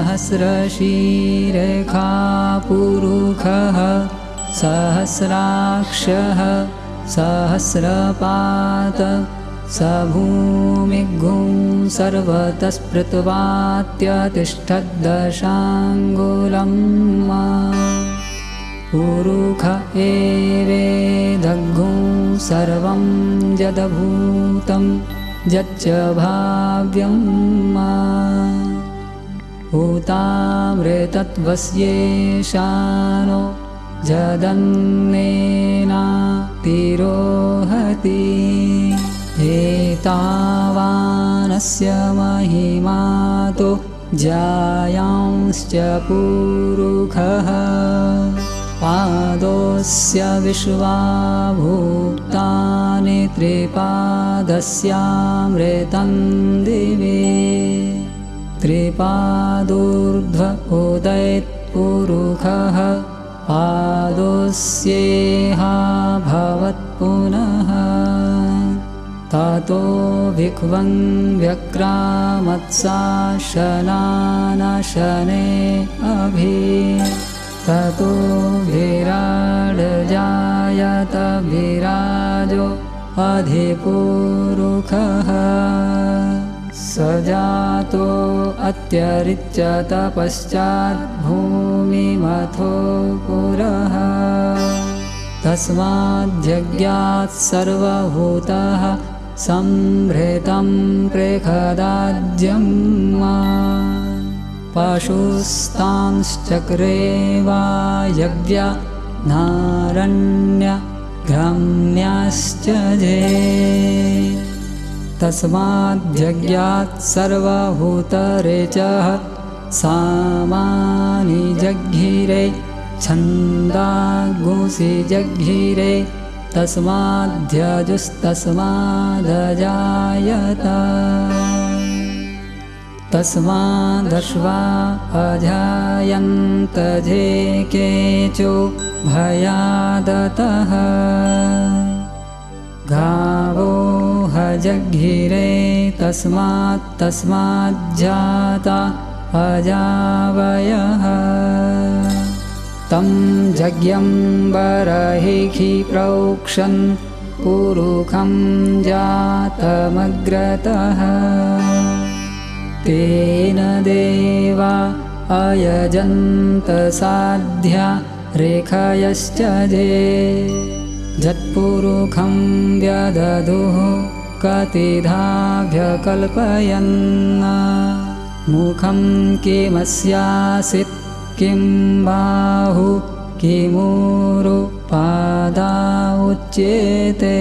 मा सहस्रशीरेखापुरुखः सहस्राक्षः सहस्रपात स भूमिघुं सर्वतस्पृत्वात्यतिष्ठद्दशाङ्गुलं पुरुख एवेदघुं सर्वं यदभूतं यच्च भाव्यं भूतामृतत्वस्येशानो जदन्नेना तिरोहति एतावानस्य महिमातो जायांश्च पुरुखः पादोऽस्य विश्वाभूतानि त्रिपादस्यामृतं दिवे त्रिपादूर्ध्व उदयत्पुरुखः पादोऽस्येहा भवत्पुनः ततो भिक्वं व्यक्रामत्साशनानशने अभि। ततो विराडजायत विराजो अधिपुरुखः स जातो अत्यरिच्य तपश्चाद्भूमिमथो पुरः। तस्माज्जज्ञात् सर्वभूतः सम्भृतं प्रेखदाज्यं पशुस्तांश्चक्रे वा यज्ञ नारण्यघ्रम्याश्च जे तस्माज्जज्ञात् सर्वभूतरेचः सामानि जघिरे छन्दागुंसि जघिरे तस्माध्यजुस्तस्मादजायत तस्मादश्वा अजायन्तजे केचो भयादतः। गावो हजघिरे तस्मात् तस्माज्जाता अजावयः। तं जज्ञं बरहिखि प्रोक्षन् पुरुखं जातमग्रतः। तेन देवा अयजन्तसाध्या रेखयश्च जे। जत्पुरुखं व्यदधुः कतिधाभ्यकल्पयन्। मुखं किमस्यासीत्? किं बाहु? किमुरुपादा उच्येते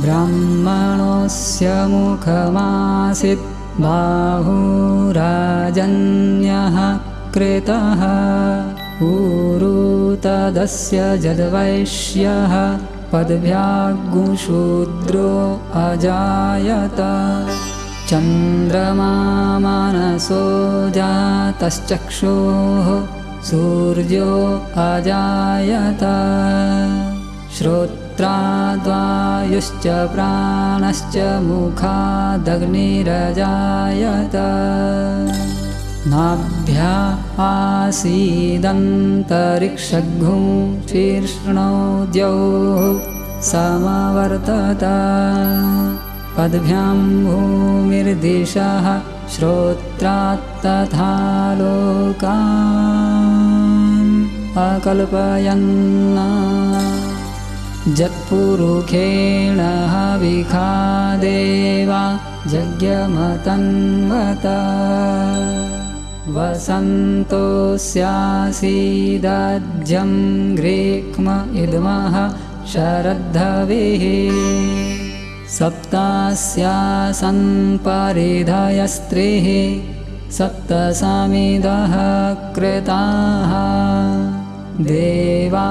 ब्राह्मणस्य मुखमासीत्। बाहुराजन्यः कृतः। ऊरु तदस्य जद्वैश्यः पद्भ्यागुशूद्रो अजायत। चन्द्रमानसो जातश्चक्षुः सूर्यो अजायत। श्रोत्राद्वायुश्च प्राणश्च मुखादग्निरजायत नाभ्या शीर्ष्णोद्योः समवर्तत। पद्भ्यां भूमिर्दिशः श्रोत्रात्तथा लोका अकल्पयन् जत्पुरुखेण हविखा देवा यज्ञमतं वसन्तो ग्रीक्म इद्मः शरद्धविः सप्तस्यासन् परिधयस्त्रिः सप्तसमिदः कृताः देवाजध्यन्तन्वाना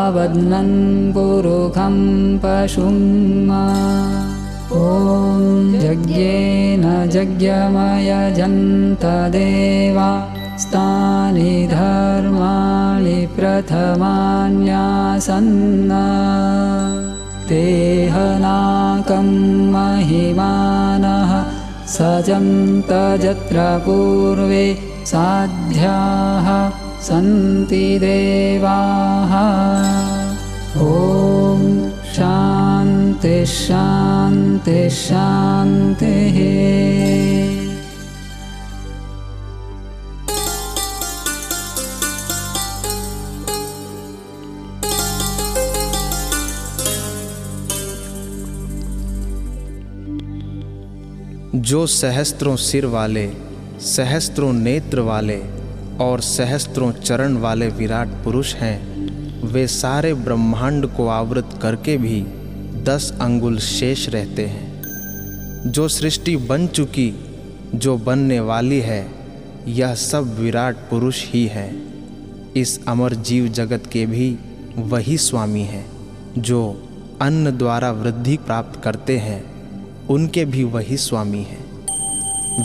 अवद्नन् पुरुखं पशुन् ॐ यज्ञेन जज्ञमयजन्तदेवा स्तानि धर्माणि प्रथमान्यासन्न। अस्माकं महिमानः सजन्त यत्र पूर्वे साध्याः सन्ति देवाः। ॐ शान्ति शान्ति शान्तिः जो सहस्त्रों सिर वाले, सहस्त्रों नेत्र वाले और सहस्त्रों चरण वाले विराट पुरुष हैं, वे सारे ब्रह्मांड को आवृत करके भी दस अंगुल शेष रहते हैं। जो सृष्टि बन चुकी, जो बनने वाली है, यह सब विराट पुरुष ही है। इस अमर जीव जगत के भी वही स्वामी हैं, जो अन्न द्वारा वृद्धि प्राप्त करते हैं, उनके भी वही स्वामी हैं।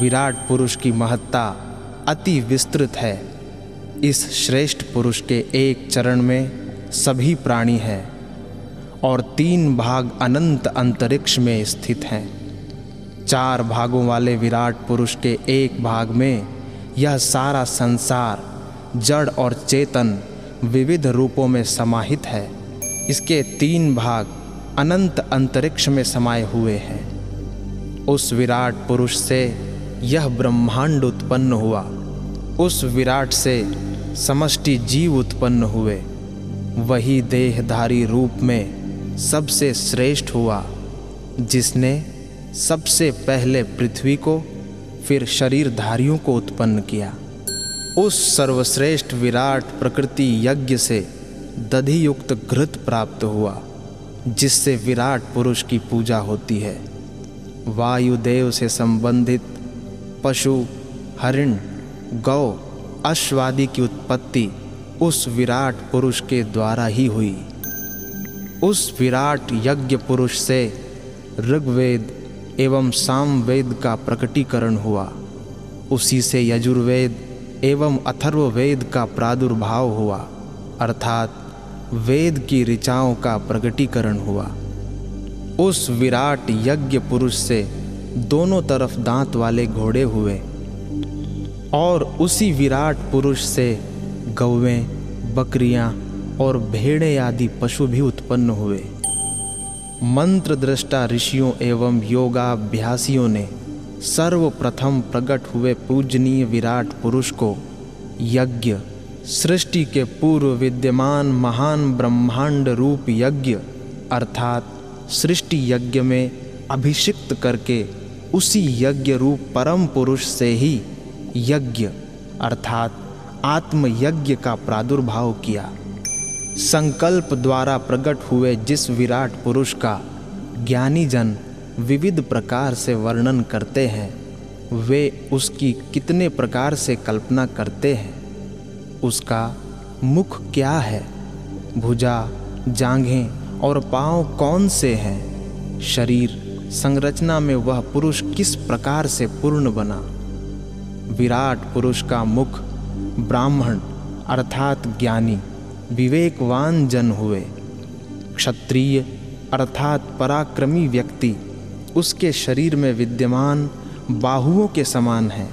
विराट पुरुष की महत्ता अति विस्तृत है। इस श्रेष्ठ पुरुष के एक चरण में सभी प्राणी हैं। और तीन भाग अनंत अंतरिक्ष में स्थित हैं। चार भागों वाले विराट पुरुष के एक भाग में यह सारा संसार, जड़ और चेतन विविध रूपों में समाहित है। इसके तीन भाग अनंत अंतरिक्ष में समाये हुए हैं। उस विराट पुरुष से यह ब्रह्मांड उत्पन्न हुआ। उस विराट से समष्टि जीव उत्पन्न हुए। वही देहधारी रूप में सबसे श्रेष्ठ हुआ, जिसने सबसे पहले पृथ्वी को, फिर शरीरधारियों को उत्पन्न किया। उस सर्वश्रेष्ठ विराट प्रकृति यज्ञ से दधि युक्त घृत प्राप्त हुआ, जिससे विराट पुरुष की पूजा होती है। वायुदेव से संबंधित पशु, हरिण, गौ, अश्वादि की उत्पत्ति उस विराट पुरुष के द्वारा ही हुई। उस विराट यज्ञ पुरुष से ऋग्वेद एवं सामवेद का प्रकटीकरण हुआ। उसी से यजुर्वेद एवं अथर्ववेद का प्रादुर्भाव हुआ, अर्थात वेद की ऋचाओं का प्रकटीकरण हुआ। उस विराट यज्ञ पुरुष से दोनों तरफ़ दांत वाले घोड़े हुए और उसी विराट पुरुष से गौवें, बकरियाँ और भेड़े आदि पशु भी उत्पन्न हुए। मंत्र दृष्टा ऋषियों एवं योगाभ्यासियों ने सर्वप्रथम प्रकट हुए पूजनीय विराट पुरुष को यज्ञ, सृष्टि के पूर्व विद्यमान महान ब्रह्मांड रूप यज्ञ अर्थात सृष्टि यज्ञ में अभिषिक्त करके उसी यज्ञ रूप परम पुरुष से ही यज्ञ अर्थात आत्म यज्ञ का प्रादुर्भाव किया। संकल्प द्वारा प्रकट हुए जिस विराट पुरुष का ज्ञानी जन विविध प्रकार से वर्णन करते हैं, वे उसकी कितने प्रकार से कल्पना करते हैं, उसका मुख क्या है, भुजा, जांघें और पाँव कौन से हैं, शरीर संरचना में वह पुरुष किस प्रकार से पूर्ण बना, विराट पुरुष का मुख ब्राह्मण अर्थात ज्ञानी। विवेकवान जन हुए। क्षत्रिय अर्थात पराक्रमी व्यक्ति, उसके शरीर में विद्यमान बाहुओं के समान है।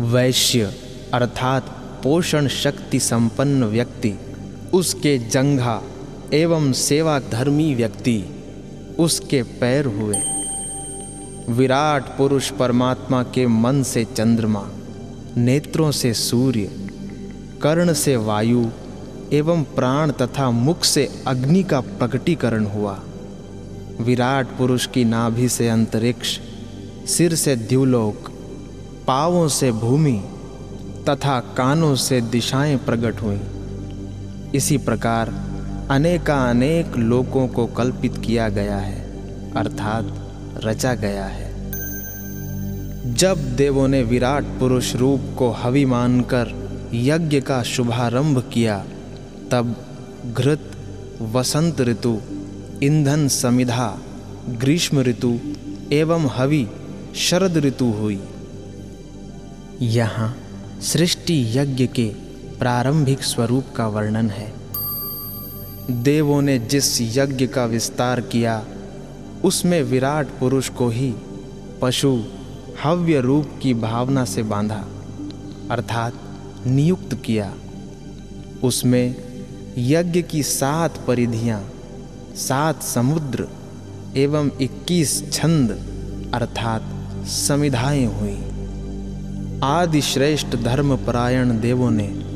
वैश्य अर्थात पोषण शक्ति संपन्न व्यक्ति, उसके जंघा एवं सेवा धर्मी व्यक्ति, उसके पैर हुए। विराट पुरुष परमात्मा के मन से चंद्रमा, नेत्रों से सूर्य, कर्ण से वायु एवं प्राण तथा मुख से अग्नि का प्रकटीकरण हुआ। विराट पुरुष की नाभि से अंतरिक्ष, सिर से द्युलोक, पावों से भूमि तथा कानों से दिशाएँ प्रकट हुई। इसी प्रकार अनेकानेक लोकों को कल्पित किया गया है, अर्थात रचा गया है। जब देवों ने विराट पुरुष रूप को हवि मानकर यज्ञ का शुभारंभ किया तब घृत वसंत ऋतु, ईंधन समिधा, ग्रीष्म ऋतु एवं हवि शरद ऋतु हुई। यहाँ सृष्टि यज्ञ के प्रारंभिक स्वरूप का वर्णन है। देवों ने जिस यज्ञ का विस्तार किया, उसमें विराट पुरुष को ही पशु हव्य रूप की भावना से बांधा, अर्थात नियुक्त किया। उसमें यज्ञ की सात परिधियाँ, सात समुद्र एवं इक्कीस छंद अर्थात समिधाएँ हुई। आदि श्रेष्ठ धर्मपरायण देवों ने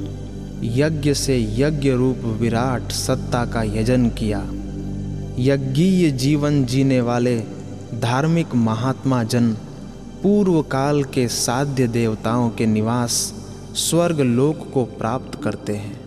यज्ञ से यज्ञ रूप विराट सत्ता का यजन किया। यज्ञीय जीवन जीने वाले धार्मिक महात्मा जन पूर्व काल के साध्य देवताओं के निवास स्वर्ग लोक को प्राप्त करते हैं।